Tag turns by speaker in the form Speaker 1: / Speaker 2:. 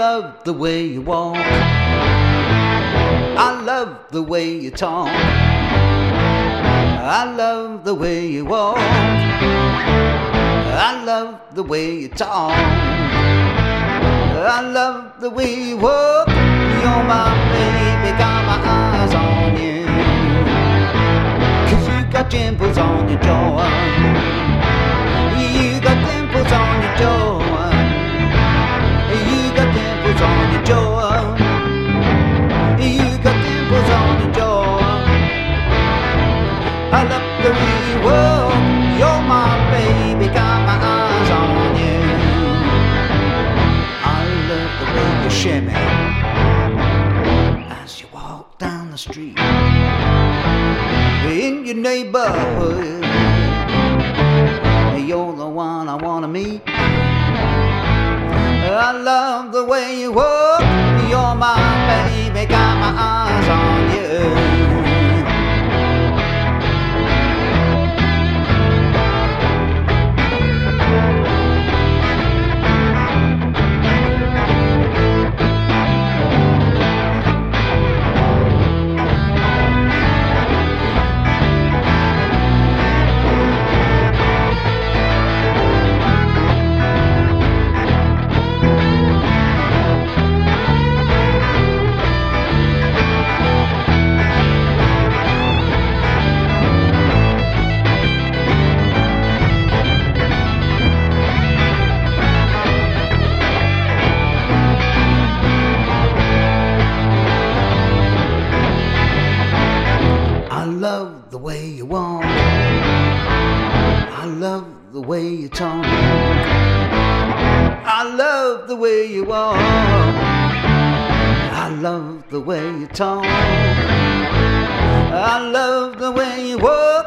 Speaker 1: love the way you walk. I love the way you talk. I love the way you walk. I love the way you talk. I love the way you walk. You're my baby, got my eyes on you. Cause you got dimples on your jaw. I love the way you walk. You're my baby, got my eyes on you. I love the way you as you walk down the street in your neighborhood. You're the one I wanna meet. I love the way you walk. You're my baby, got my eyes on you. Love the way you walk. I love the way you talk. I love the way you walk. I love the way you talk. I love the way you walk.